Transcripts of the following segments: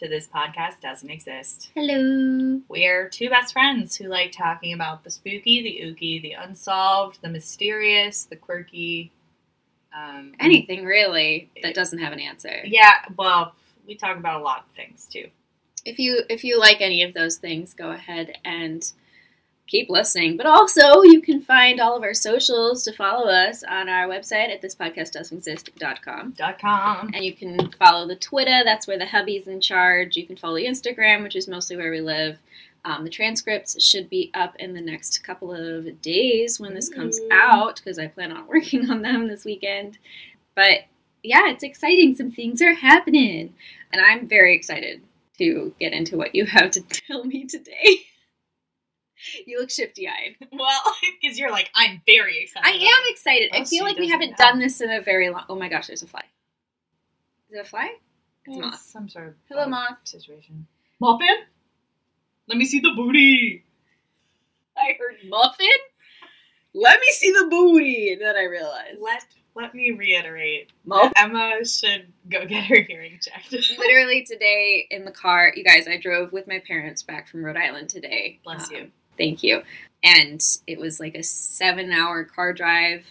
to This Podcast Doesn't Exist. Hello. We're two best friends who like talking about the spooky, the ooky, the unsolved, the mysterious, the quirky. Um, Anything really that doesn't have an answer. Yeah, well, we talk about a lot of things too. If you if you like any of those things, go ahead and keep listening. But also, you can find all of our socials to follow us on our website at thispodcastdoesn'texist.com. Dot com. And you can follow the Twitter, that's where the hubby's in charge. You can follow the Instagram, which is mostly where we live. Um, the transcripts should be up in the next couple of days when this comes out because I plan on working on them this weekend. But yeah, it's exciting. Some things are happening. And I'm very excited to get into what you have to tell me today. you look shifty eyed. Well, because you're like, I'm very excited. I am excited. I feel like we haven't know. done this in a very long. Oh my gosh, there's a fly. Is it a fly? It's a It's moth. some sort of Hello, moth. situation. Muffin? Let me see the booty. I heard muffin. Let me see the booty, and then I realized Let let me reiterate. muffin. Emma should go get her hearing checked. Literally today in the car, you guys. I drove with my parents back from Rhode Island today. Bless Um, you. Thank you. And it was like a seven-hour car drive.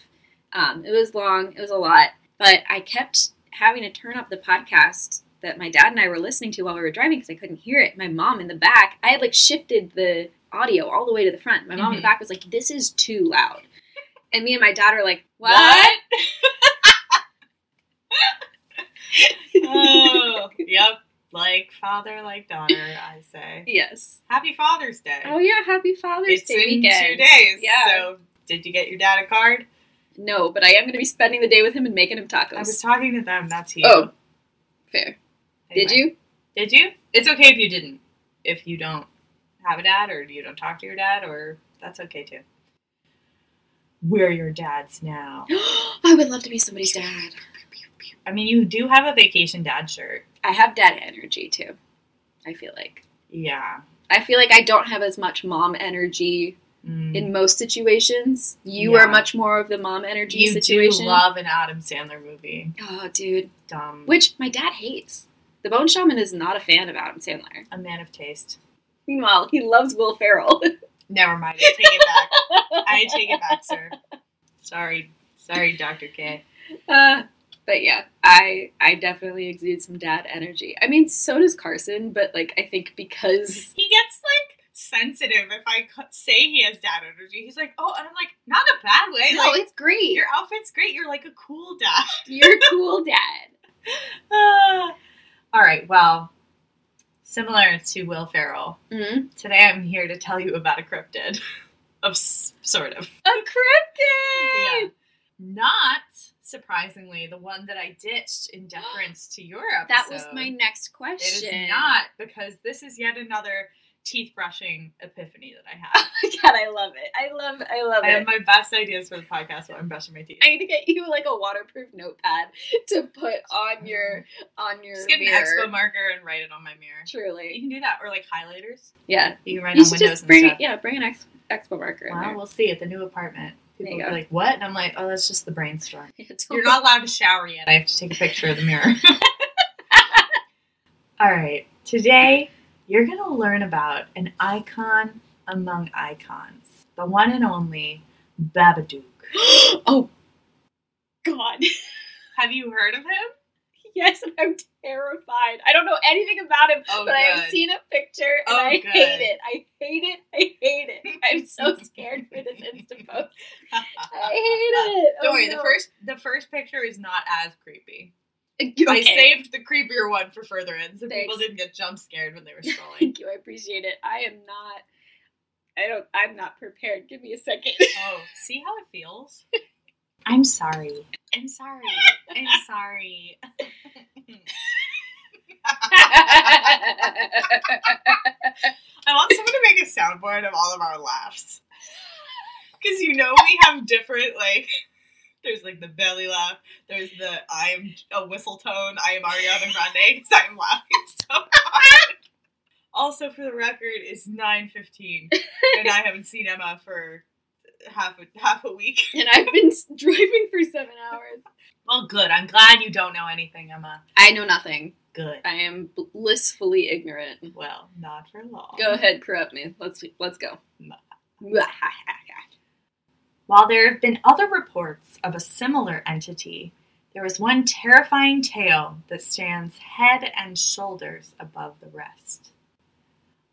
Um, it was long. It was a lot, but I kept having to turn up the podcast that my dad and I were listening to while we were driving because I couldn't hear it. My mom in the back, I had like shifted the audio all the way to the front. My mom in the Mhm. back was like, "This is too loud," and me and my dad are like, "What?" oh, yep. Like father, like daughter, I say. yes. Happy Father's Day. Oh yeah, Happy Father's it's Day in weekend. two days. Yeah. So, did you get your dad a card? No, but I am going to be spending the day with him and making him tacos. I was talking to them, not to you. Oh, fair. Did you? Did you? It's okay if you didn't. If you don't have a dad or you don't talk to your dad, or that's okay too. We're your dads now. I would love to be somebody's dad. I mean, you do have a vacation dad shirt. I have dad energy too. I feel like. Yeah. I feel like I don't have as much mom energy Mm. in most situations. You Yeah. are much more of the mom energy you situation. do love an Adam Sandler movie. oh, dude. Dumb. Which my dad hates. The Bone Shaman is not a fan of Adam Sandler. a man of taste. Meanwhile, he loves Will Ferrell. Never mind. I take it back. I take it back, sir. Sorry, sorry, Doctor K. Uh, but yeah, I I definitely exude some dad energy. I mean, so does Carson, but like I think because He gets like sensitive if I say he has dad energy. He's like, oh, and I'm like, not a bad way. no, like, it's great. your outfit's great. You're like a cool dad. You're a cool dad. All right. Well, similar to Will Ferrell, Mm-hmm. today I'm here to tell you about a cryptid, of sort of. A cryptid. Yeah. Not surprisingly, the one that I ditched in deference to your episode. That was my next question. is not because this is yet another teeth brushing epiphany that I have. Oh God, I love it. I love. I love I it. have my best ideas for the podcast while I'm brushing my teeth. I need to get you like a waterproof notepad to put on your on your Just get an expo marker and write it on my mirror. Truly. You can do that, or like highlighters. yeah. You can write You on windows just and bring stuff. yeah, bring an ex, expo marker Well, we'll see at the new apartment. People There you will be like, "What?" And I'm like, "Oh, that's just the brainstorm." Yeah, You're not allowed to shower yet. I have to take a picture of the mirror. All right. Today, you're going to learn about an icon among icons, the one and only Babadook. oh God. Have you heard of him? Yes, and I'm terrified. I don't know anything about him, Oh, but I have seen a picture and Oh, I good. hate it. I hate it. I hate it. I'm so scared for this Insta post. I hate it. Oh, don't Oh, worry. no. The first the first picture is not as creepy. I saved the creepier one for further in, so people didn't get jump scared when they were scrolling. Thank you. I appreciate it. I am not. I don't. I'm not prepared. Give me a second. oh, see how it feels? I'm sorry. I'm sorry. I'm sorry. I want someone to make a soundboard of all of our laughs. Because you know we have different, like, there's like the belly laugh, there's the I am a whistle tone, I am Ariana Grande, because I'm laughing so hard. Also, for the record, it's 9.15, and I haven't seen Emma for half a half a week. and I've been driving for seven hours. Well, good. I'm glad you don't know anything, Emma. I know nothing. Good. I am blissfully ignorant. Well, not for long. Go ahead, corrupt me. Let's let's go. While there have been other reports of a similar entity, there is one terrifying tale that stands head and shoulders above the rest.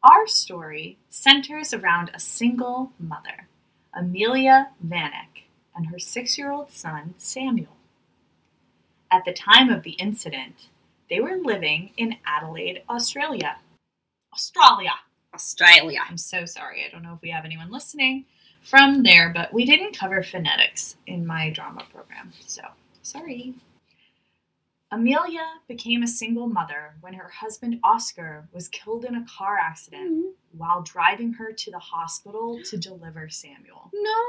Our story centers around a single mother, Amelia Vanek, and her six year old son, Samuel. At the time of the incident, they were living in Adelaide, Australia. Australia! Australia. I'm so sorry. I don't know if we have anyone listening from there, but we didn't cover phonetics in my drama program, so sorry. Amelia became a single mother when her husband Oscar was killed in a car accident mm-hmm. while driving her to the hospital to deliver Samuel. No.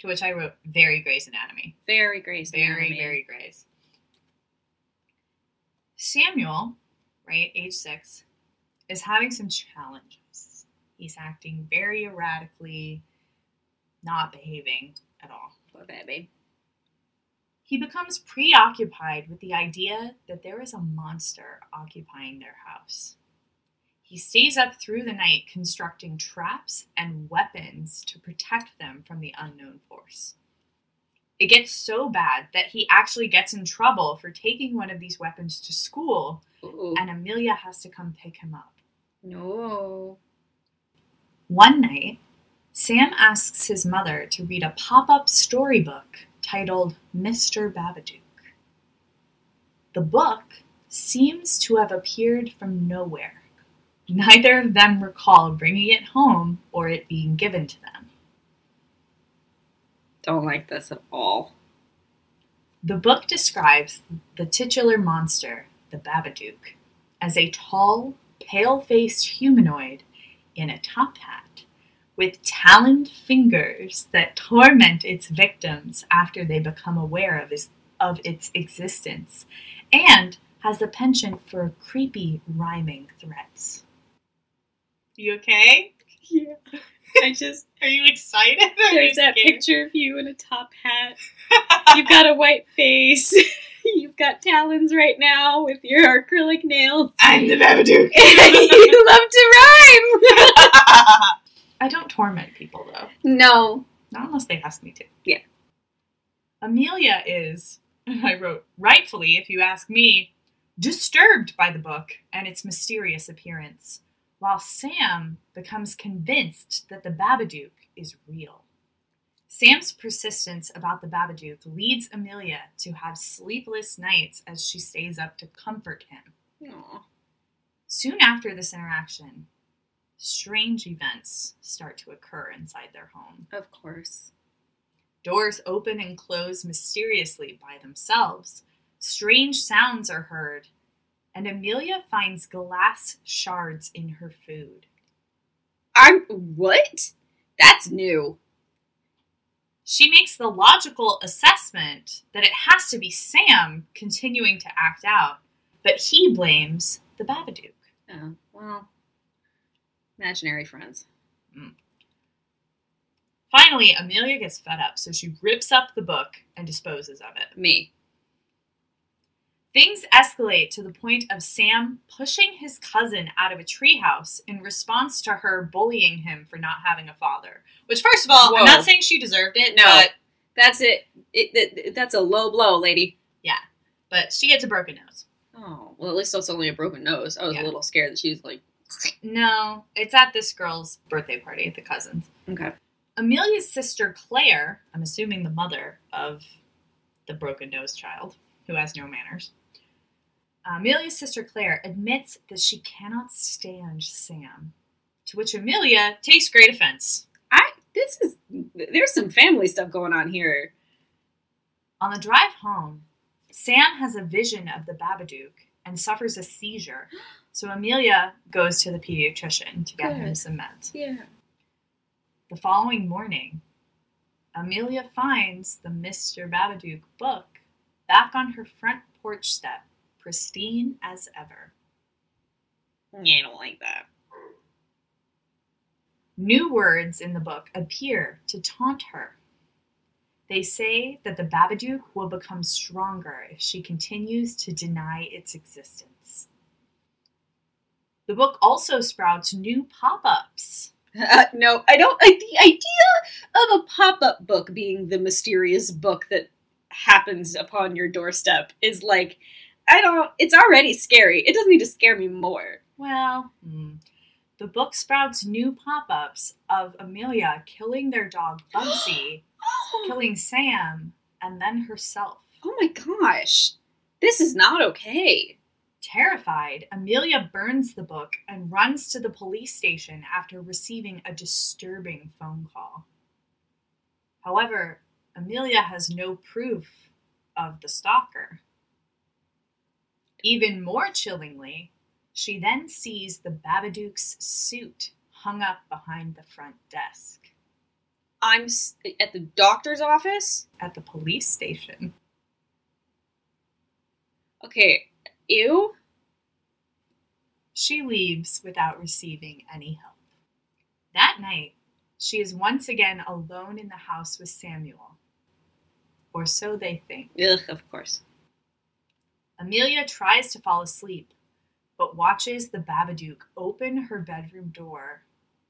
To which I wrote very Grey's Anatomy. Very Grace. Very, Anatomy. Very, very Grey's. Samuel, right, age six, is having some challenges. He's acting very erratically, not behaving at all. Poor baby. He becomes preoccupied with the idea that there is a monster occupying their house. He stays up through the night constructing traps and weapons to protect them from the unknown force. It gets so bad that he actually gets in trouble for taking one of these weapons to school, Ooh. and Amelia has to come pick him up. No. One night, Sam asks his mother to read a pop up storybook titled Mr. Babadook. The book seems to have appeared from nowhere. Neither of them recall bringing it home or it being given to them. Don't like this at all. The book describes the titular monster, the Babadook, as a tall, pale faced humanoid in a top hat with taloned fingers that torment its victims after they become aware of, his, of its existence, and has a penchant for creepy rhyming threats. You okay? Yeah. I just Are you excited? Are there's you that picture of you in a top hat. You've got a white face. You've got talons right now with your acrylic nails. I'm the Babadook. you love to rhyme. I don't torment people though. no. Not unless they ask me to. Yeah. Amelia is, and I wrote, rightfully, if you ask me, disturbed by the book and its mysterious appearance, while Sam becomes convinced that the Babadook is real. Sam's persistence about the Babadook leads Amelia to have sleepless nights as she stays up to comfort him. Aw. Soon after this interaction, strange events start to occur inside their home. Of course. Doors open and close mysteriously by themselves. Strange sounds are heard, and Amelia finds glass shards in her food. I'm what? That's new. She makes the logical assessment that it has to be Sam continuing to act out, but he blames the Babadook. Oh, well. Imaginary friends. Mm. Finally, Amelia gets fed up, so she rips up the book and disposes of it. Me. Things escalate to the point of Sam pushing his cousin out of a treehouse in response to her bullying him for not having a father. Which, first of all, Whoa. I'm not saying she deserved it, No. but, That's it. It, it. That's a low blow, lady. Yeah, but she gets a broken nose. Oh, well, at least that's only a broken nose. I was Yeah. a little scared that she was like, No, it's at this girl's birthday party, at the cousins. okay. Amelia's sister Claire, I'm assuming the mother of the broken nose child who has no manners. Amelia's sister Claire admits that she cannot stand Sam, to which Amelia takes great offense. I, this is, there's some family stuff going on here. On the drive home, Sam has a vision of the Babadook and suffers a seizure, so Amelia goes to the pediatrician to get him some meds. Yeah. The following morning, Amelia finds the Mr. Babadook book back on her front porch step, pristine as ever. Yeah, I don't like that. New words in the book appear to taunt her. They say that the Babadook will become stronger if she continues to deny its existence. The book also sprouts new pop ups. Uh, no, I don't like the idea of a pop-up book being the mysterious book that happens upon your doorstep is like I don't it's already scary. It doesn't need to scare me more. Well, hmm. the book sprouts new pop ups of Amelia killing their dog Bugsy, killing Sam, and then herself. Oh my gosh. This is not okay. Terrified, Amelia burns the book and runs to the police station after receiving a disturbing phone call. However, Amelia has no proof of the stalker. Even more chillingly, she then sees the Babadook's suit hung up behind the front desk I'm s- at the doctor's office. at the police station. Okay. Ew. She leaves without receiving any help. That night, she is once again alone in the house with Samuel. Or so they think. Ugh, of course. Amelia tries to fall asleep, but watches the Babadook open her bedroom door,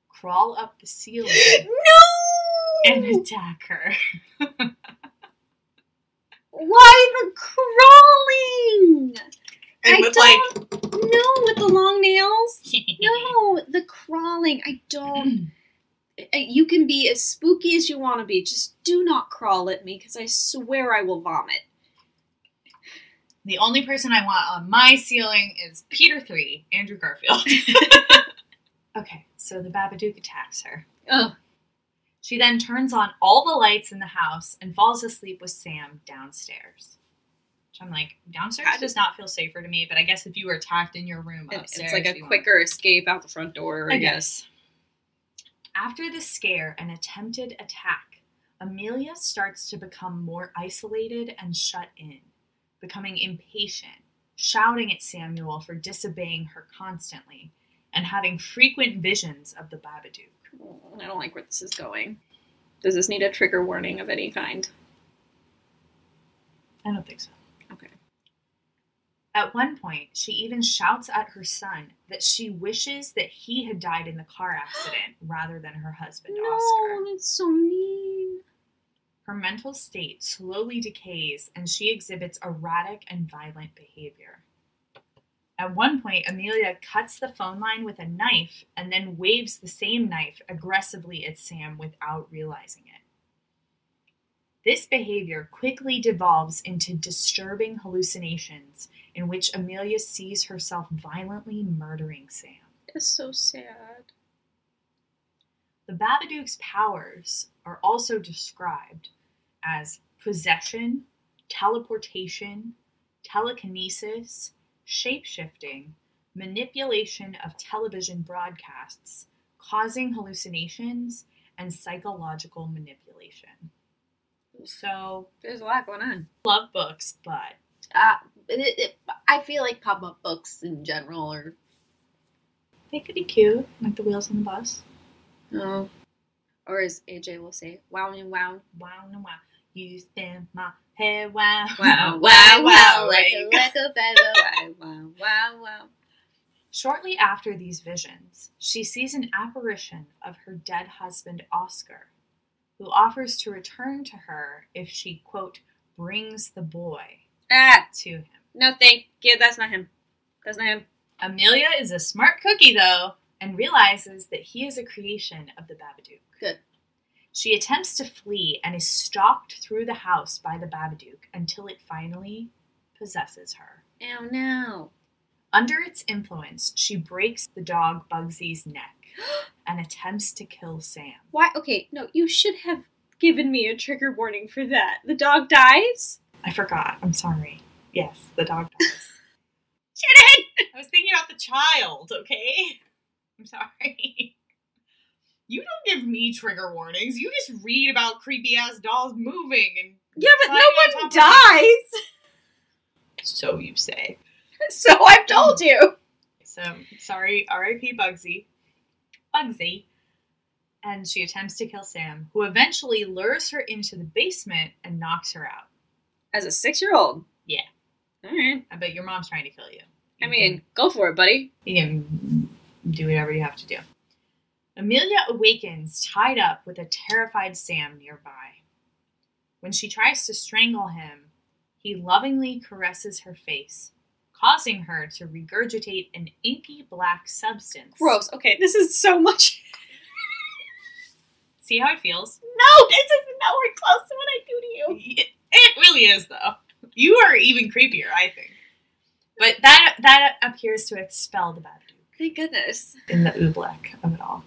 crawl up the ceiling, No! And attack her. Why the crawling? And I with don't- No, with the long nails. No, the crawling. I don't. You can be as spooky as you want to be. Just do not crawl at me, because I swear I will vomit. the only person I want on my ceiling is Peter 3, Andrew Garfield. okay, so the Babadook attacks her. Ugh. She then turns on all the lights in the house and falls asleep with Sam downstairs. Which I'm like, downstairs does not feel safer to me, but I guess if you were attacked in your room It's like a you want- quicker escape out the front door, I, I guess. guess. After the scare and attempted attack, Amelia starts to become more isolated and shut in, becoming impatient, shouting at Samuel for disobeying her constantly, and having frequent visions of the Babadook. I don't like where this is going. Does this need a trigger warning of any kind? I don't think so. Okay. At one point, she even shouts at her son that she wishes that he had died in the car accident rather than her husband, Oscar. No, that's so mean. Her mental state slowly decays and she exhibits erratic and violent behavior. At one point, Amelia cuts the phone line with a knife and then waves the same knife aggressively at Sam without realizing it. This behavior quickly devolves into disturbing hallucinations in which Amelia sees herself violently murdering Sam. It's so sad. The Babadook's powers are also described as possession, teleportation, telekinesis, shapeshifting, manipulation of television broadcasts, causing hallucinations, and psychological manipulation. So, There's a lot going on. love books, but Uh, it, it, I feel like pop up books in general are. they could be cute, like the wheels on the bus. Oh. Or as AJ will say, wow and wow. Wow, no, wow. You spin my hair, wow, Wow, wow, wow. Like a, like a feather. Wow, wow, wow, wow. Shortly after these visions, she sees an apparition of her dead husband, Oscar, who offers to return to her if she, quote, brings the boy Ah, to him. no, thank you. That's not him. That's not him. Amelia is a smart cookie, though, and realizes that he is a creation of the Babadook. Good. She attempts to flee and is stalked through the house by the Babadook until it finally possesses her. Oh no. Under its influence, she breaks the dog Bugsy's neck and attempts to kill Sam. Why? Okay, no, you should have given me a trigger warning for that. The dog dies? I forgot. I'm sorry. Yes, the dog dies. Shit it! I was thinking about the child, okay? I'm sorry. You don't give me trigger warnings. You just read about creepy ass dolls moving and Yeah, but no one dies. So you say. So I've told you. So sorry, R.I.P. Bugsy. Bugsy. and she attempts to kill Sam, who eventually lures her into the basement and knocks her out. As a six year old. Yeah. All right. I bet your mom's trying to kill you. I mean, go for it, buddy. you can do whatever you have to do. Amelia awakens tied up with a terrified Sam nearby. When she tries to strangle him, he lovingly caresses her face, causing her to regurgitate an inky black substance. Gross. Okay, this is so much. See how it feels? No, this is nowhere close to what I do to you. It, it really is, though. You are even creepier, I think. But that that appears to expel the bad Thank goodness. in the oobleck of it all.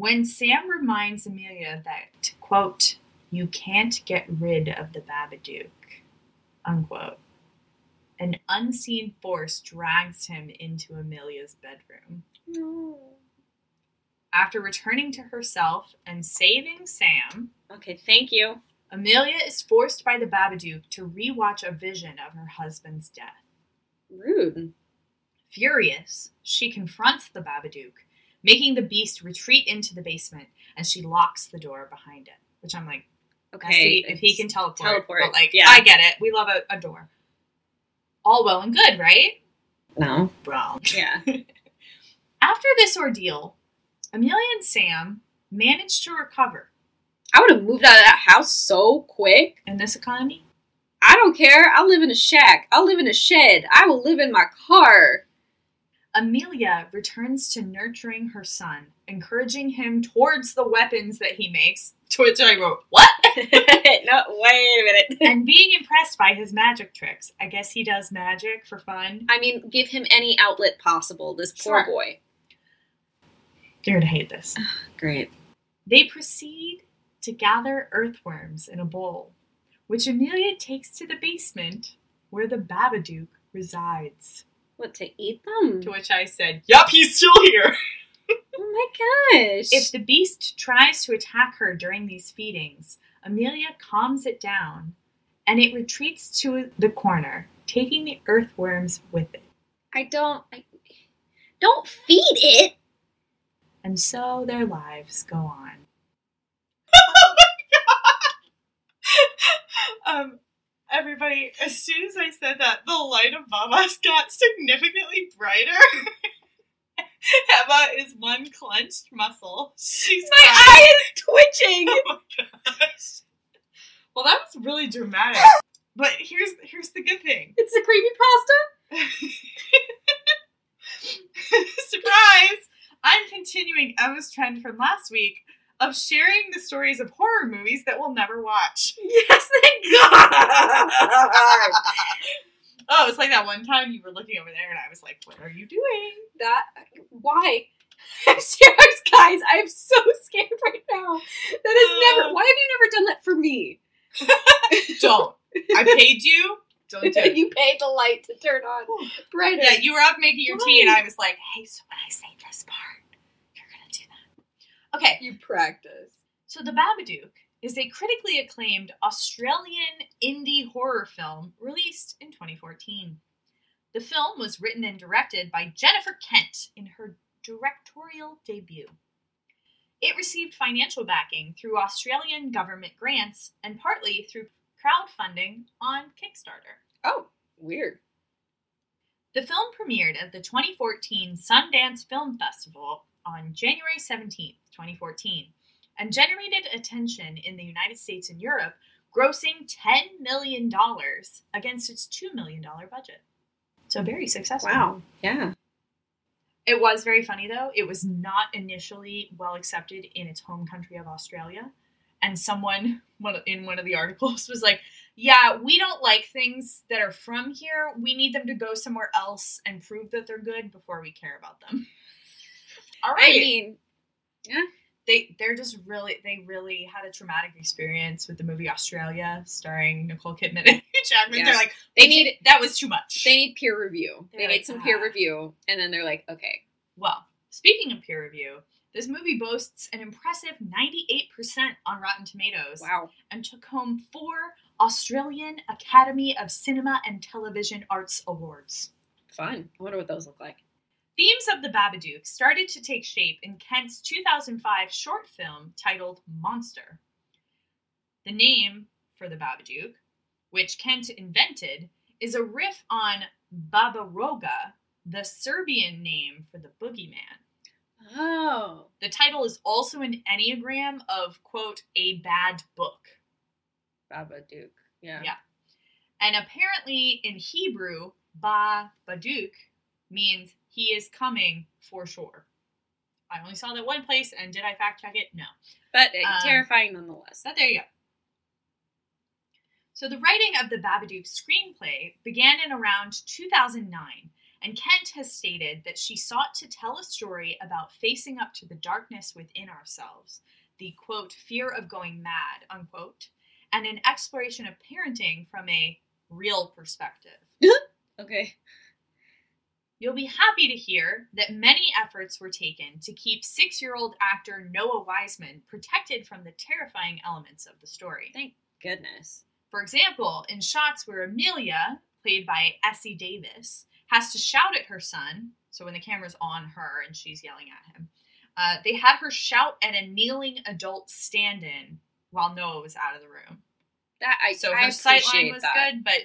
When Sam reminds Amelia that, quote, you can't get rid of the Babadook, unquote, an unseen force drags him into Amelia's bedroom. No. After returning to herself and saving Sam, Okay, thank you. Amelia is forced by the Babadook to rewatch a vision of her husband's death. Rude. Furious, she confronts the Babadook, making the beast retreat into the basement, and she locks the door behind it. Which I'm like, Okay. okay, if he can teleport, teleport, but like, yeah. I get it. We love a, a door. All well and good, right? No. Bro. Yeah. After this ordeal, Amelia and Sam managed to recover. I would have moved out of that house so quick. In this economy, I don't care. I'll live in a shack. I'll live in a shed. I will live in my car. Amelia returns to nurturing her son, encouraging him towards the weapons that he makes. To which I wrote, What? no, wait a minute. and being impressed by his magic tricks. I guess he does magic for fun. I mean, give him any outlet possible. This poor Sure. boy. You're gonna hate this. Great. They proceed to gather earthworms in a bowl, which Amelia takes to the basement where the Babadook resides. What to eat them? To which I said, Yup, he's still here. Oh my gosh. If the beast tries to attack her during these feedings, Amelia calms it down and it retreats to the corner, taking the earthworms with it. I don't. I, don't feed it. And so their lives go on. um, everybody, as soon as I said that, the light of Baba's got significantly brighter. Emma is one clenched muscle. She's My crying. eye is twitching. Oh my gosh. Well, that was really dramatic. But here's here's the good thing. It's a creepy pasta. Surprise! I'm continuing Emma's trend from last week of sharing the stories of horror movies that we'll never watch. Yes, thank God. oh, it's like that one time you were looking over there and I was like, what are you doing? that why? I'm serious, guys. I'm so scared right now. That is Uh. never. Why have you never done that for me? Don't. I paid you. Don't do it. you paid the light to turn on brighter. Yeah, you were up making your tea and I was like, hey, so when I say this part, you're gonna do that. Okay, you practice. So, The Babadook is a critically acclaimed Australian indie horror film released in 2014. The film was written and directed by Jennifer Kent in her directorial debut. It received financial backing through Australian government grants and partly through crowdfunding on Kickstarter. Oh, weird. The film premiered at the 2014 Sundance Film Festival on January 17th, 2014, and generated attention in the United States and Europe, grossing $10 million against its $2 million budget. So very successful. Wow. Yeah. It was very funny though. It was not initially well accepted in its home country of Australia. And someone in one of the articles was like, Yeah, we don't like things that are from here. We need them to go somewhere else and prove that they're good before we care about them. All right. I mean, they they're just really they really had a traumatic experience with the movie Australia starring Nicole Kidman and Hugh Jackman. Yeah. They're like, they need that was too much. they need peer review. They're They like, need some peer "Ah." review, and then they're like, okay, Well, speaking of peer review, this movie boasts an impressive 98% on Rotten Tomatoes wow. and took home four Australian Academy of Cinema and Television Arts Awards. Fun. I wonder what those look like. Themes of the Babadook started to take shape in Kent's 2005 short film titled Monster. The name for the Babadook, which Kent invented, is a riff on Baba Roga, the Serbian name for the boogeyman. Oh. The title is also an enneagram of, quote, a bad book. Babadook. Yeah. Yeah. And apparently in Hebrew, Ba Baduk means he is coming for sure. I only saw that one place, and did I fact check it? No. But uh, Um, terrifying nonetheless. But there you go. So the writing of the Babadook screenplay began in around 2009, and Kent has stated that she sought to tell a story about facing up to the darkness within ourselves, the quote, fear of going mad, unquote, and an exploration of parenting from a real perspective. Okay. You'll be happy to hear that many efforts were taken to keep six year old actor Noah Wiseman protected from the terrifying elements of the story. Thank goodness. For example, in shots where Amelia, played by Essie Davis, has to shout at her son, so when the camera's on her and she's yelling at him, uh, they had her shout at a kneeling adult stand in while Noah was out of the room. That I So I her sight line was that. good, but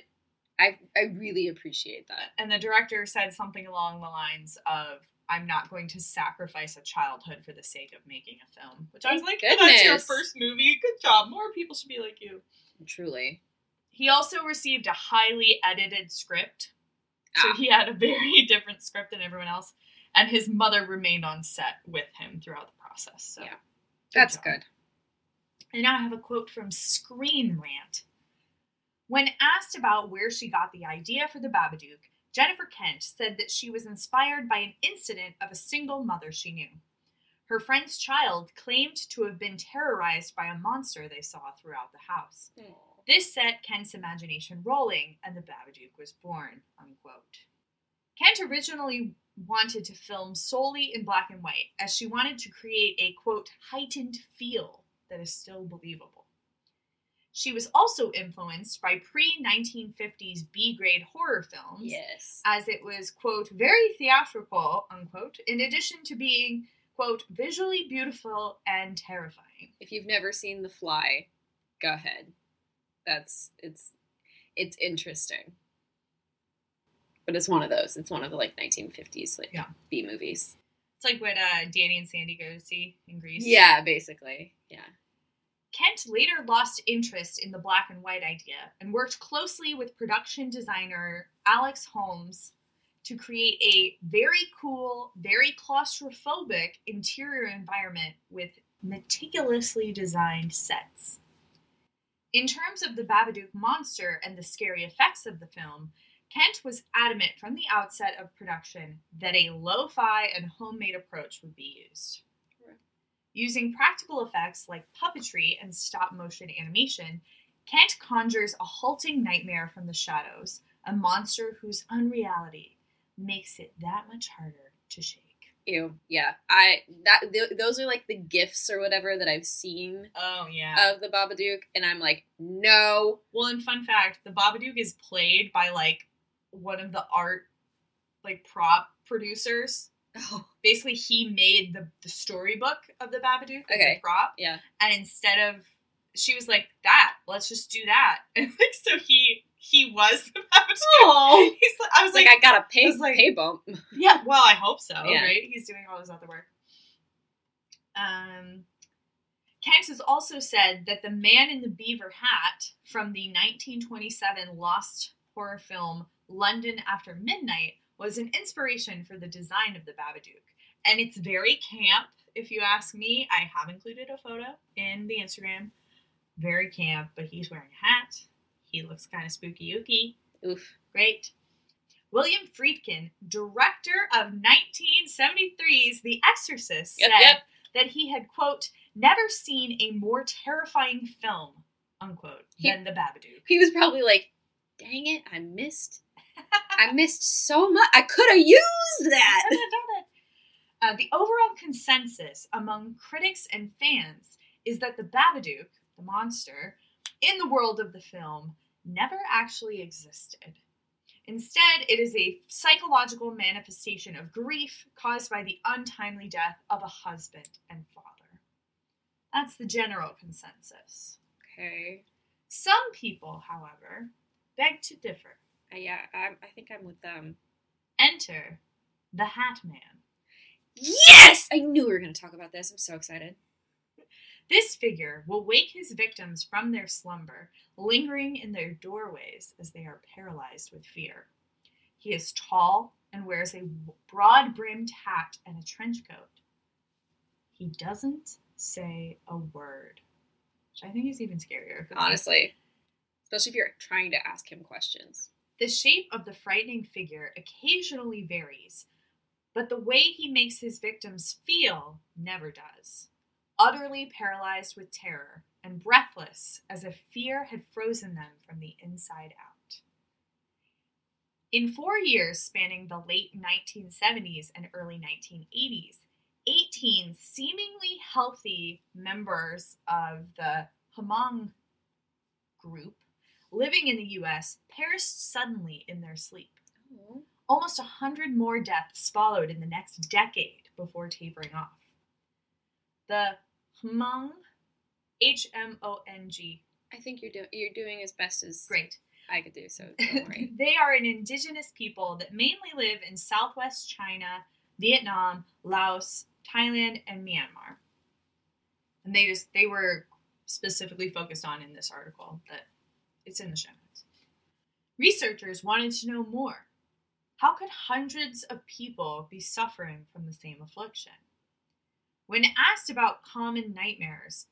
I I really appreciate that. and the director said something along the lines of i'm not going to sacrifice a childhood for the sake of making a film which i was like Thank that's your first movie good job more people should be like you Truly. he also received a highly edited script so Ah. he had a very different script than everyone else and his mother remained on set with him throughout the process so Yeah. That's job. good. And now I have a quote from Screen Rant. When asked about where she got the idea for the Babadook, Jennifer Kent said that she was inspired by an incident of a single mother she knew. Her friend's child claimed to have been terrorized by a monster they saw throughout the house. This set Kent's imagination rolling, and the Babadook was born. Unquote. Kent originally wanted to film solely in black and white, as she wanted to create a quote heightened feel that is still believable. She was also influenced by pre 1950s B grade horror films, Yes. as it was quote very theatrical unquote, in addition to being quote visually beautiful and terrifying. If you've never seen The Fly, go ahead. That's it's it's interesting. But it's one of those. It's one of the like 1950s like Yeah. B movies. It's like what uh, Danny and Sandy go to see in Grease. Yeah, basically. Yeah. Kent later lost interest in the black and white idea and worked closely with production designer Alex Holmes to create a very cool, very claustrophobic interior environment with meticulously designed sets. In terms of the Babadook monster and the scary effects of the film, Kent was adamant from the outset of production that a lo fi and homemade approach would be used. Using practical effects like puppetry and stop motion animation, Kent conjures a halting nightmare from the shadows, a monster whose unreality makes it that much harder to shake. Ew. Yeah. I that th- those are like the gifts or whatever that I've seen Oh, yeah. of the Babadook and I'm like, "No." well, and fun fact the Babadook is played by like one of the art, like prop producers. Oh. Basically, he made the, the storybook of the Babadook, Okay. the prop. Yeah. and instead of she was like that let's just do that and like so he he was the Babadook. Oh. He's like, I was like, like, I got a pay like- pay bump. yeah, well, I hope so, Yeah. right? He's doing all his other work. Um, Kent has also said that the man in the beaver hat from the 1927 lost horror film London After Midnight was an inspiration for the design of the Babadook. And it's very camp, if you ask me. I have included a photo in the Instagram. Very camp, but he's wearing a hat. He looks kind of spooky ooky. Oof. Great. William Friedkin, director of 1973's The Exorcist, Yep, said yep. that he had, quote, never seen a more terrifying film, unquote, He- than The Babadook. He was probably like, "Dang it, I missed I missed so much. I could have used that." Uh, the overall consensus among critics and fans is that the Babadook, the monster, in the world of the film, never actually existed. Instead, it is a psychological manifestation of grief caused by the untimely death of a husband and father. That's the general consensus. Okay. Some people, however, beg to differ. Uh, yeah, I, I think I'm with them. Enter the Hat Man. Yes! I knew we were going to talk about this. I'm so excited. This figure will wake his victims from their slumber, lingering in their doorways as they are paralyzed with fear. He is tall and wears a broad brimmed hat and a trench coat. He doesn't say a word, which I think is even scarier. Honestly. Especially if you're trying to ask him questions. The shape of the frightening figure occasionally varies, but the way he makes his victims feel never does. Utterly paralyzed with terror and breathless as if fear had frozen them from the inside out. In four years spanning the late 1970s and early 1980s, 18 seemingly healthy members of the Hmong group living in the US perished suddenly in their sleep. Oh. Almost a hundred more deaths followed in the next decade before tapering off. The Hmong, H M O N G, I think you're doing you're doing as best as great. I could do. So they are an indigenous people that mainly live in southwest China, Vietnam, Laos, Thailand, and Myanmar. And they just they were specifically focused on in this article that it's in the show notes. Researchers wanted to know more. How could hundreds of people be suffering from the same affliction? When asked about common nightmares,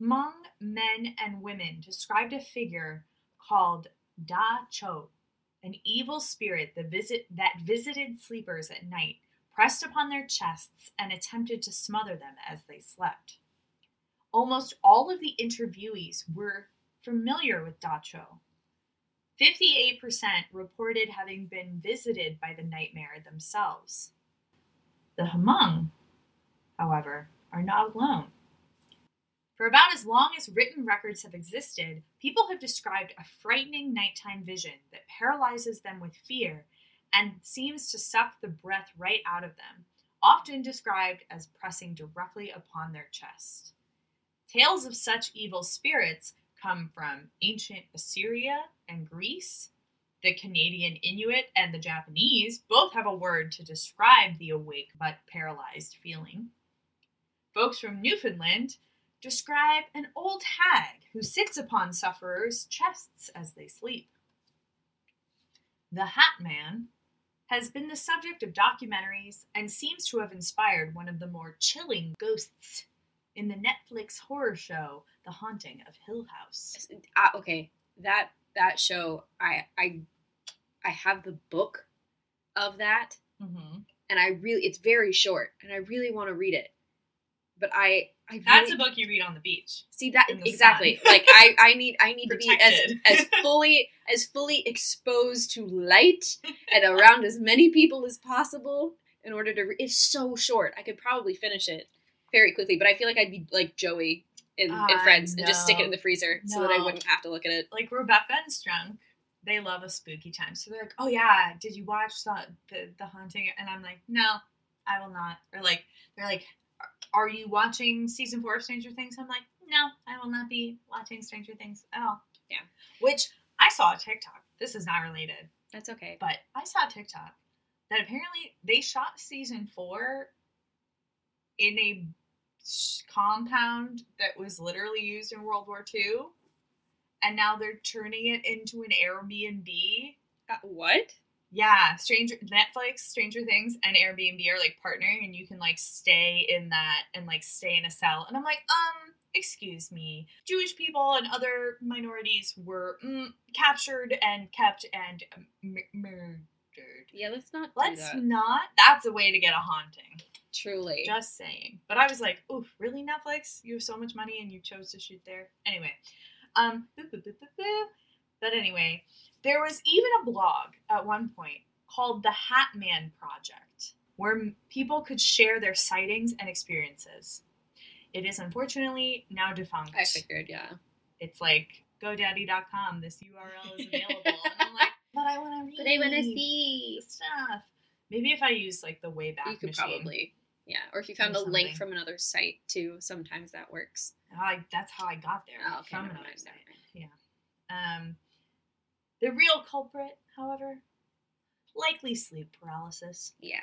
Hmong men and women described a figure called Da Cho, an evil spirit that, visit, that visited sleepers at night, pressed upon their chests, and attempted to smother them as they slept. Almost all of the interviewees were familiar with Da Cho. 58% reported having been visited by the nightmare themselves. The Hmong, however, are not alone. For about as long as written records have existed, people have described a frightening nighttime vision that paralyzes them with fear and seems to suck the breath right out of them, often described as pressing directly upon their chest. Tales of such evil spirits come from ancient Assyria and Greece. The Canadian Inuit and the Japanese both have a word to describe the awake but paralyzed feeling. Folks from Newfoundland describe an old hag who sits upon sufferers' chests as they sleep. The Hat Man has been the subject of documentaries and seems to have inspired one of the more chilling ghosts in the Netflix horror show The Haunting of Hill House. Uh, okay, that that show, I I I have the book of that, Mm-hmm. and I really it's very short, and I really want to read it, but I I That's a book you read on the beach. see that exactly. sun. like I I need I need to be as as fully as fully exposed to light and around as many people as possible in order to. Re- it's so short. I could probably finish it very quickly, but I feel like I'd be like Joey in, in I Friends and just stick it in the freezer so that I wouldn't have to look at it. Like Rebecca and Strunk, they love a spooky time. So they're like, "Oh yeah, did you watch the the, the haunting?" And I'm like, "No, I will not." Or like they're like, "Are you watching season four of Stranger Things?" I'm like, "No, I will not be watching Stranger Things at all." Yeah. Which I saw a TikTok. This is not related, That's okay. but I saw a TikTok that apparently they shot season four in a compound that was literally used in World War II, and now they're turning it into an Airbnb. Uh, what? Yeah, Stranger Netflix, Stranger Things, and Airbnb are like partnering, and you can like stay in that and like stay in a cell. And I'm like, um, excuse me, Jewish people and other minorities were mm, captured and kept and m- murdered. Yeah, let's not Let's that. not. That's a way to get a haunting. Truly. Just saying. But I was like, oof, really, Netflix? You have so much money and you chose to shoot there. Anyway, um, but anyway, there was even a blog at one point called the Hat Man Project, where people could share their sightings and experiences. It is unfortunately now defunct. I figured, yeah. It's like GoDaddy.com. This URL is available, and I'm like, But I want to read. But I want to see. stuff. Maybe if I use like the Wayback You could Machine. probably, yeah. Or if you found a link from another site too, sometimes that works. I, that's how I got there Oh, okay, from another mind, site. never Um, the real culprit, however, likely sleep paralysis. Yeah.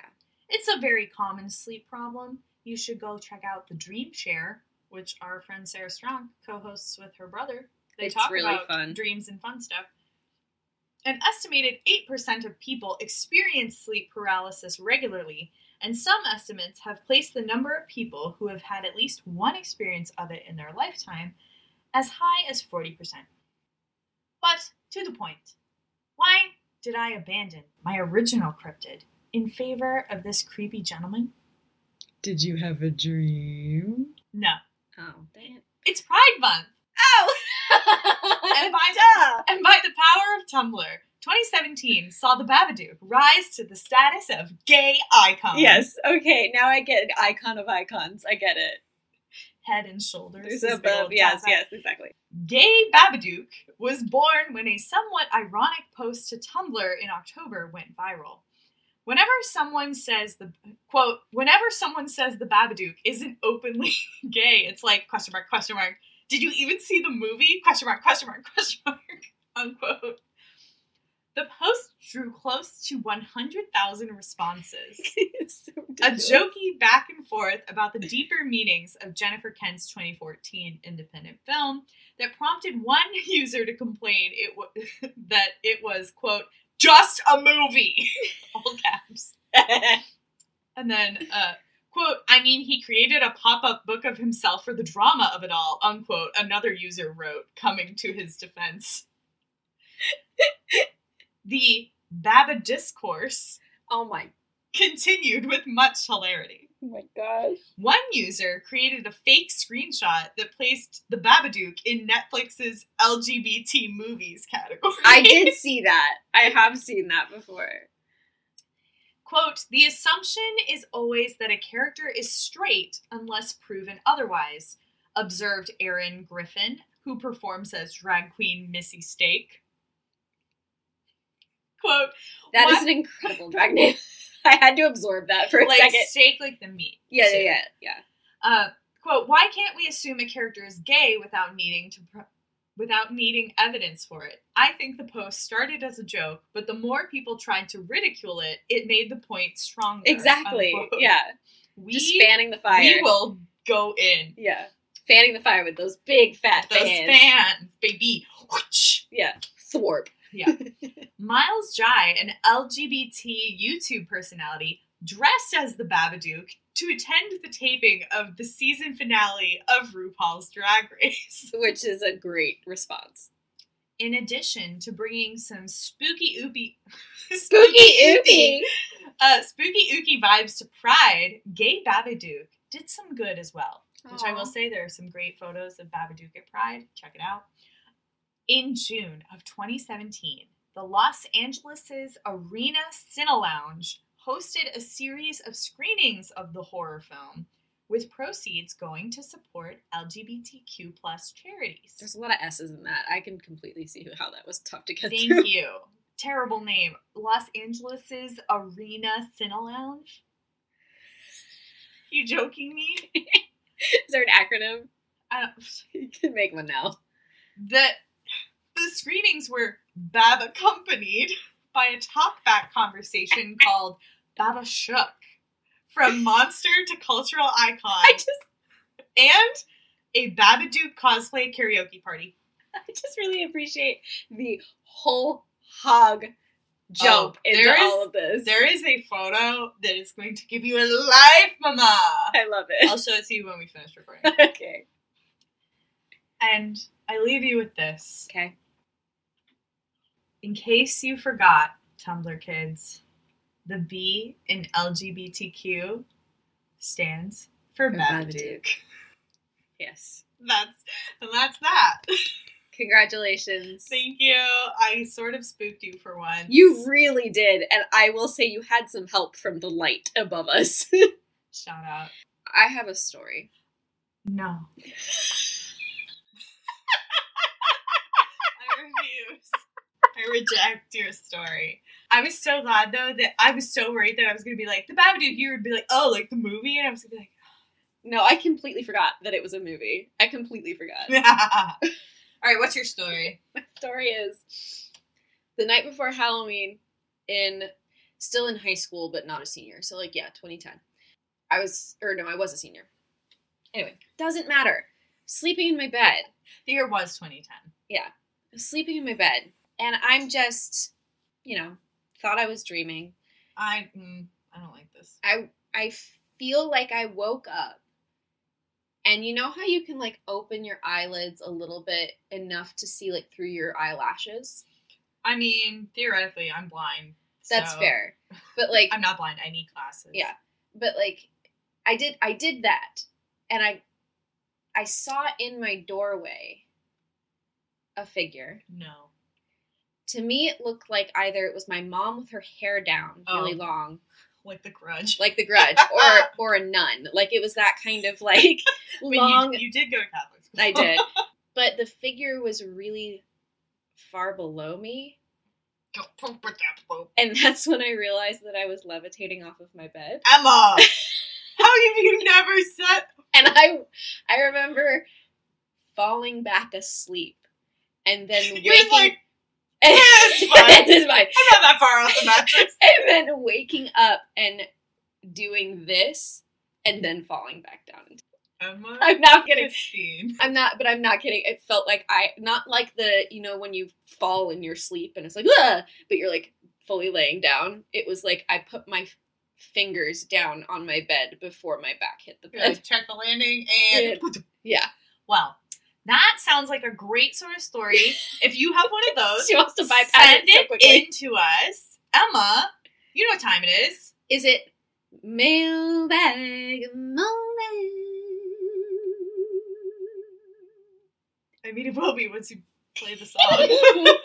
It's a very common sleep problem. You should go check out the DreamShare, which our friend Sarah Strong co-hosts with her brother. They It's talk really about fun. dreams and fun stuff. An estimated 8% of people experience sleep paralysis regularly, and some estimates have placed the number of people who have had at least one experience of it in their lifetime as high as 40%. But to the point, why did I abandon my original cryptid in favor of this creepy gentleman? Did you have a dream? No. Oh, dang it. It's Pride Month! Oh! And by, the, and by the power of Tumblr, 2017 saw the Babadook rise to the status of gay icon. yes. Okay. Now I get an icon of icons. I get it. Head and shoulders. There's a bub. Yes. Yes. Exactly. Gay Babadook was born when a somewhat ironic post to Tumblr in October went viral. Whenever someone says the quote, whenever someone says the Babadook isn't openly gay, it's like question mark, question mark. Did you even see the movie? Question mark, question mark, question mark, unquote. The post drew close to 100,000 responses so a jokey back and forth about the deeper meanings of Jennifer Kent's 2014 independent film that prompted one user to complain it w- that it was quote just a movie, all caps, and then uh, quote I mean he created a pop up book of himself for the drama of it all unquote. Another user wrote, coming to his defense. The Baba discourse oh my. continued with much hilarity. Oh my gosh. One user created a fake screenshot that placed the Babadook in Netflix's LGBT movies category. I did see that. I have seen that before. Quote, the assumption is always that a character is straight unless proven otherwise, observed Erin Griffin, who performs as drag queen Missy Steak. Quote, That is What? an incredible drag name. I had to absorb that for a like second. steak like the meat. Yeah, yeah, yeah, yeah. Uh, quote, why can't we assume a character is gay without needing to pro- without needing evidence for it? I think the post started as a joke, but the more people tried to ridicule it, it made the point stronger. Exactly. unquote. Yeah. We, Just fanning the fire. we will go in. Yeah. Fanning the fire with those big fat Those fans. fans, baby. Whoosh. Yeah. Thwarp. Miles Jai, an LGBT YouTube personality, dressed as the Babadook to attend the taping of the season finale of RuPaul's Drag Race. Which is a great response. In addition to bringing some spooky oopy, Spooky oopy. uh, spooky ooky vibes to Pride, Gay Babadook did some good as well. Which I will say there are some great photos of Babadook at Pride. Check it out. In June of 2017, the Los Angeles' Arena Cinelounge hosted a series of screenings of the horror film, with proceeds going to support LGBTQ plus charities. There's a lot of S's in that. I can completely see how that was tough to get Thank through. you. Terrible name. Los Angeles' Arena Cinelounge. You joking me? Is there an acronym? I don't. You can make one now. The the screenings were Bab accompanied by a talkback conversation called Baba Shook, from monster to cultural icon, I just and a Babadook cosplay karaoke party. I just really appreciate the whole hog jump Oh, into is- all of this. There is a photo that is going to give you a life, mama. I love it. I'll show it to you when we finish recording. okay. And I leave you with this. Okay. In case you forgot, Tumblr kids, the B in LGBTQ stands for For Babadook. Babadook. Yes. That's and that's that. Congratulations. Thank you. I sort of spooked you for once. You really did, and I will say you had some help from the light above us. shout out. I have a story. No. I reject your story. I was so glad though that I was so worried that I was gonna be like the Babadook. You would be like, oh, like the movie, and I was gonna be like, No, I completely forgot that it was a movie. I completely forgot. all right, what's your story? My story is the night before Halloween in still in high school but not a senior. So like yeah, 2010. I was or no, I was a senior. Anyway, doesn't matter. Sleeping in my bed. The year was 2010. I was sleeping in my bed and I'm just, you know, thought I was dreaming. I mm, I don't like this. I I feel like I woke up. And you know how you can like open your eyelids a little bit enough to see like through your eyelashes? I mean, theoretically, I'm blind. That's so- fair. But like I'm not blind. I need glasses. Yeah. but like I did I did that and I I saw in my doorway a figure. No. To me it looked like either it was my mom with her hair down really Oh. long, Like the grudge. like the grudge, or or a nun. Like it was that kind of like long You, you did go to Catholic school. I did. But the figure was really far below me. Go poop with that poop. And that's when I realized that I was levitating off of my bed. Emma, how have you never said? And I I remember falling back asleep and then waking You're like, and, it's fine. it's fine. I'm not that far off the mattress. And then waking up and doing this and then falling back down. Emma, I'm not kidding. Christine. I'm not, but I'm not kidding. It felt like I, not like the, you know, when you fall in your sleep and it's like, ah, but you're like fully laying down. It was like I put my fingers down on my bed before my back hit the You're like, bed. check the landing and. Yeah. Well, that sounds like a great sort of story. if you have one of those, She wants to bypass send it so it into us. Emma, you know what time it is. Is it mailbag moment? I mean, it will be once you play the song.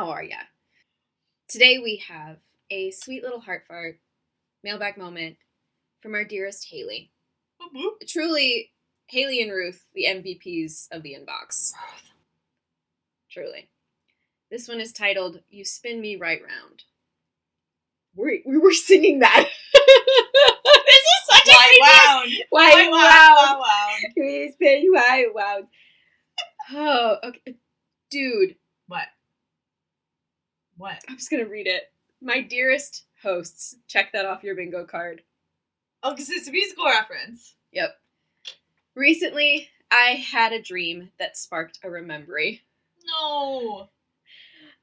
How are ya? Today we have a sweet little heart fart mailbag moment from our dearest Haley. Boop. Truly, Haley and Ruth, the MVPs of the inbox. Truly. This one is titled You Spin Me Right Round. We, we were singing that. this is such a White good wound. Wow. wound. wound. We spin you white wow. Oh, okay. Dude, What? What? I'm just gonna read it. My dearest hosts, check that off your bingo card. Oh, because it's a musical reference. Yep. Recently, I had a dream that sparked a remembry. No.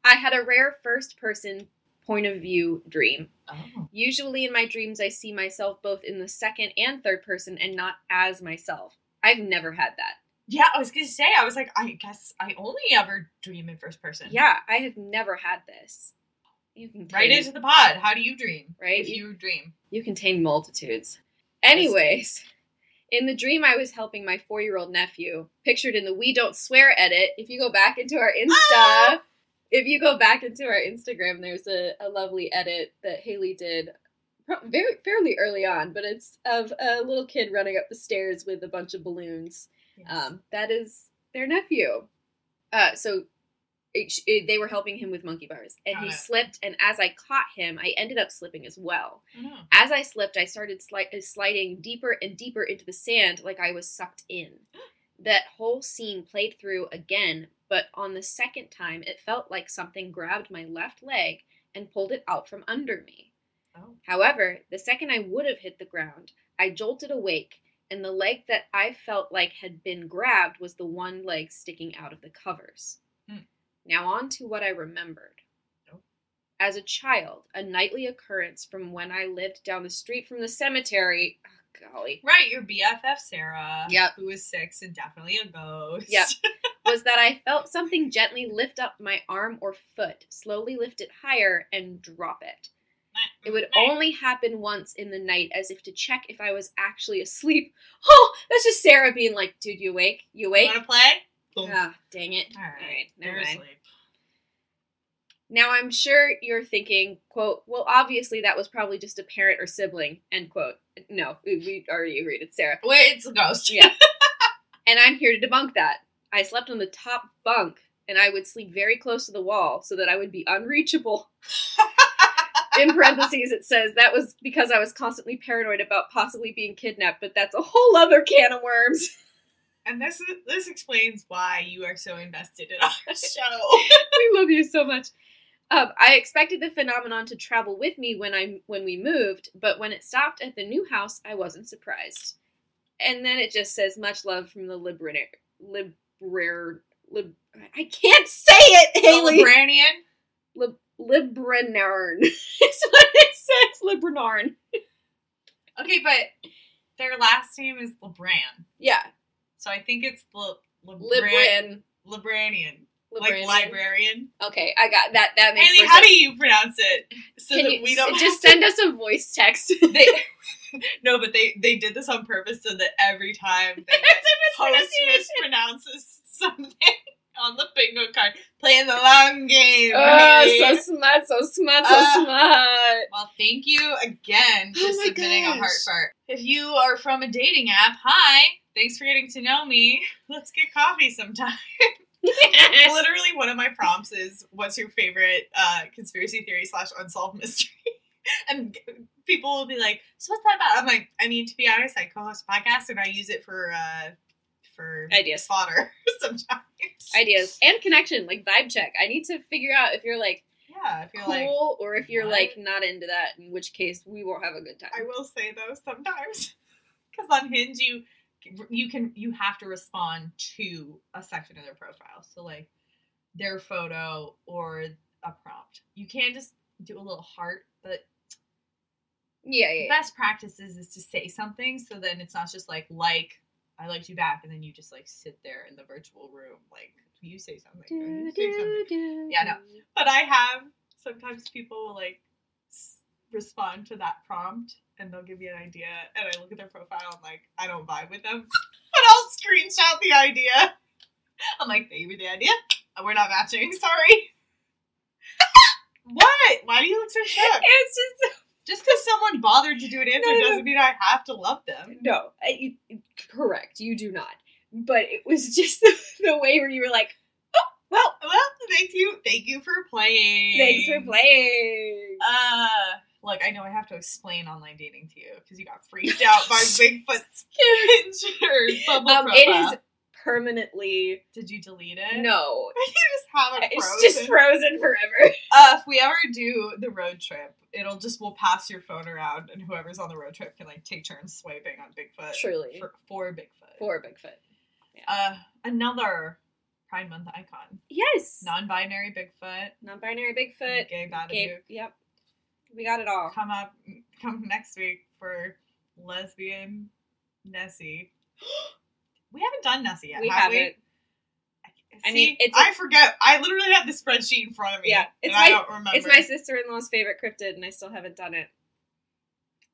I had a rare first person point of view dream. Oh. Usually in my dreams, I see myself both in the second and third person and not as myself. I've never had that. Yeah, I was gonna say. I was like, I guess I only ever dream in first person. Yeah, I have never had this. You contain, Right into the pod. How do you dream? right? If you dream. You contain multitudes. Anyways, in the dream, I was helping my four year old nephew, pictured in the We Don't Swear edit. If you go back into our Insta, ah! if you go back into our Instagram, there's a, a lovely edit that Haley did very fairly early on, but it's of a little kid running up the stairs with a bunch of balloons. Um, that is their nephew. Uh, so it, it- they were helping him with monkey bars, and Got he it. slipped. And as I caught him, I ended up slipping as well. Know. As I slipped, I started sli- uh, sliding deeper and deeper into the sand like I was sucked in. That whole scene played through again, but on the second time, it felt like something grabbed my left leg and pulled it out from under me. Oh. However, the second I would have hit the ground, I jolted awake, and the leg that I felt like had been grabbed was the one leg sticking out of the covers. Hmm. Now, on to what I remembered. Oh. As a child, a nightly occurrence from when I lived down the street from the cemetery. Oh, golly. Right, your BFF Sarah. Yep. Who was six and definitely a ghost. Yep. was that I felt something gently lift up my arm or foot, slowly lift it higher, and drop it. It would only happen once in the night as if to check if I was actually asleep. Oh, that's just Sarah being like, dude, you awake? You awake? Want to play? Ah, dang it. All right. All right, never mind. asleep. Now I'm sure you're thinking, quote, well, obviously that was probably just a parent or sibling, end quote. No, we- we already agreed. It's Sarah. Wait, it's a ghost. Yeah. And I'm here to debunk that. I slept on the top bunk and I would sleep very close to the wall so that I would be unreachable. In parentheses, it says that was because I was constantly paranoid about possibly being kidnapped, but that's a whole other can of worms. and this this explains why you are so invested in our show. we love you so much. Um, I expected the phenomenon to travel with me when I when we moved, but when it stopped at the new house, I wasn't surprised. And then it just says much love from the liberator, librar, lib. I can't say it, Haley. Libranian. Lib, Libranarn. It's what it says, Libranarn. Okay, but their last name is Lebran. Yeah, So I think it's L- Libran- Libran. Libranian. Like librarian. Okay, I got that. That makes more how sense. do you pronounce it? So Can that you we don't just send us a voice text? they, No, but they they did this on purpose so that every time they get host mispronounces something on the bingo card, playing the long game. Oh, so smart, so smart, so Uh, smart. Well, thank you again for Oh submitting a heart gosh. fart. If you are from a dating app, hi. Thanks for getting to know me. Let's get coffee sometime. Literally, one of my prompts is, "What's your favorite uh, conspiracy theory slash unsolved mystery?" and people will be like, "So what's that about?" I'm like, "I mean, to be honest, I co-host a podcast and I use it for uh, for Ideas. fodder sometimes." Ideas and connection, like vibe check. I need to figure out if you're like Yeah, if you're cool like, or if you're what? like not into that, in which case we won't have a good time. I will say though sometimes because on Hinge you you can you have to respond to a section of their profile. So like their photo or a prompt. You can't just do a little heart, but yeah, yeah, yeah. best practices is to say something so then it's not just like like I liked you back and then you just like sit there in the virtual room like you say something. Do, you say something. do. Yeah, no. But I have sometimes people will like s- respond to that prompt and they'll give me an idea and I look at their profile and like I don't vibe with them. But I'll screenshot the idea. I'm like, they me the idea. Uh, We're not matching, sorry. what? Why do you look so shook? It's just Just because someone bothered to do an answer No, no, no. doesn't mean I have to love them. no, I, correct. You do not. But it was just the, the way where you were like, oh, well, Well, thank you. Thank you for playing. thanks for playing. Uh, look, I know I have to explain online dating to you because you got freaked out by Bigfoot's injured Bumble Um, profile. it is permanently Did you delete it? no. you just have it frozen. It's just frozen forever. uh, if we ever do the road trip, it'll just we'll pass your phone around, and whoever's on the road trip can like take turns swiping on Bigfoot. Truly. for, for Bigfoot. For Bigfoot. uh, another Pride Month icon, Yes. non-binary Bigfoot, Non-binary Bigfoot. gay Babadook. Yep. We got it all. Come up, come next week for lesbian Nessie. We haven't done Nessie yet. we have haven't. I See, mean, it's I a- forget. I literally have the spreadsheet in front of me. Yeah, and it's I my- don't remember. It's my sister-in-law's favorite cryptid, and I still haven't done it.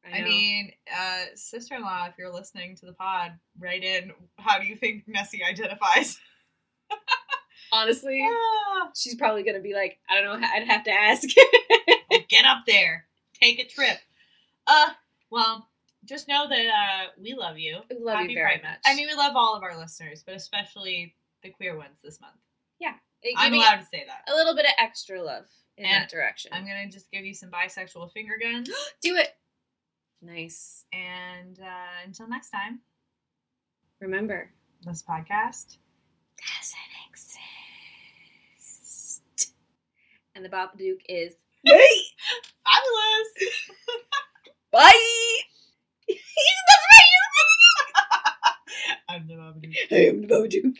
I, I mean, uh, sister-in-law, if you're listening to the pod, write in. How do you think Nessie identifies? honestly, Ah, she's probably gonna be like, I don't know. I'd have to ask. get up there, take a trip. Uh, well, just know that uh, we love you. We love Happy you very Pride much. I mean, we love all of our listeners, but especially the queer ones this month. It I'm allowed to say that. a little bit of extra love in And that direction. I'm gonna just give you some bisexual finger guns. Do it. Nice. and uh, until next time, Remember, this podcast. doesn't exist. And the Babadook is Fabulous. bye. I'm the Babadook. I am the Babadook.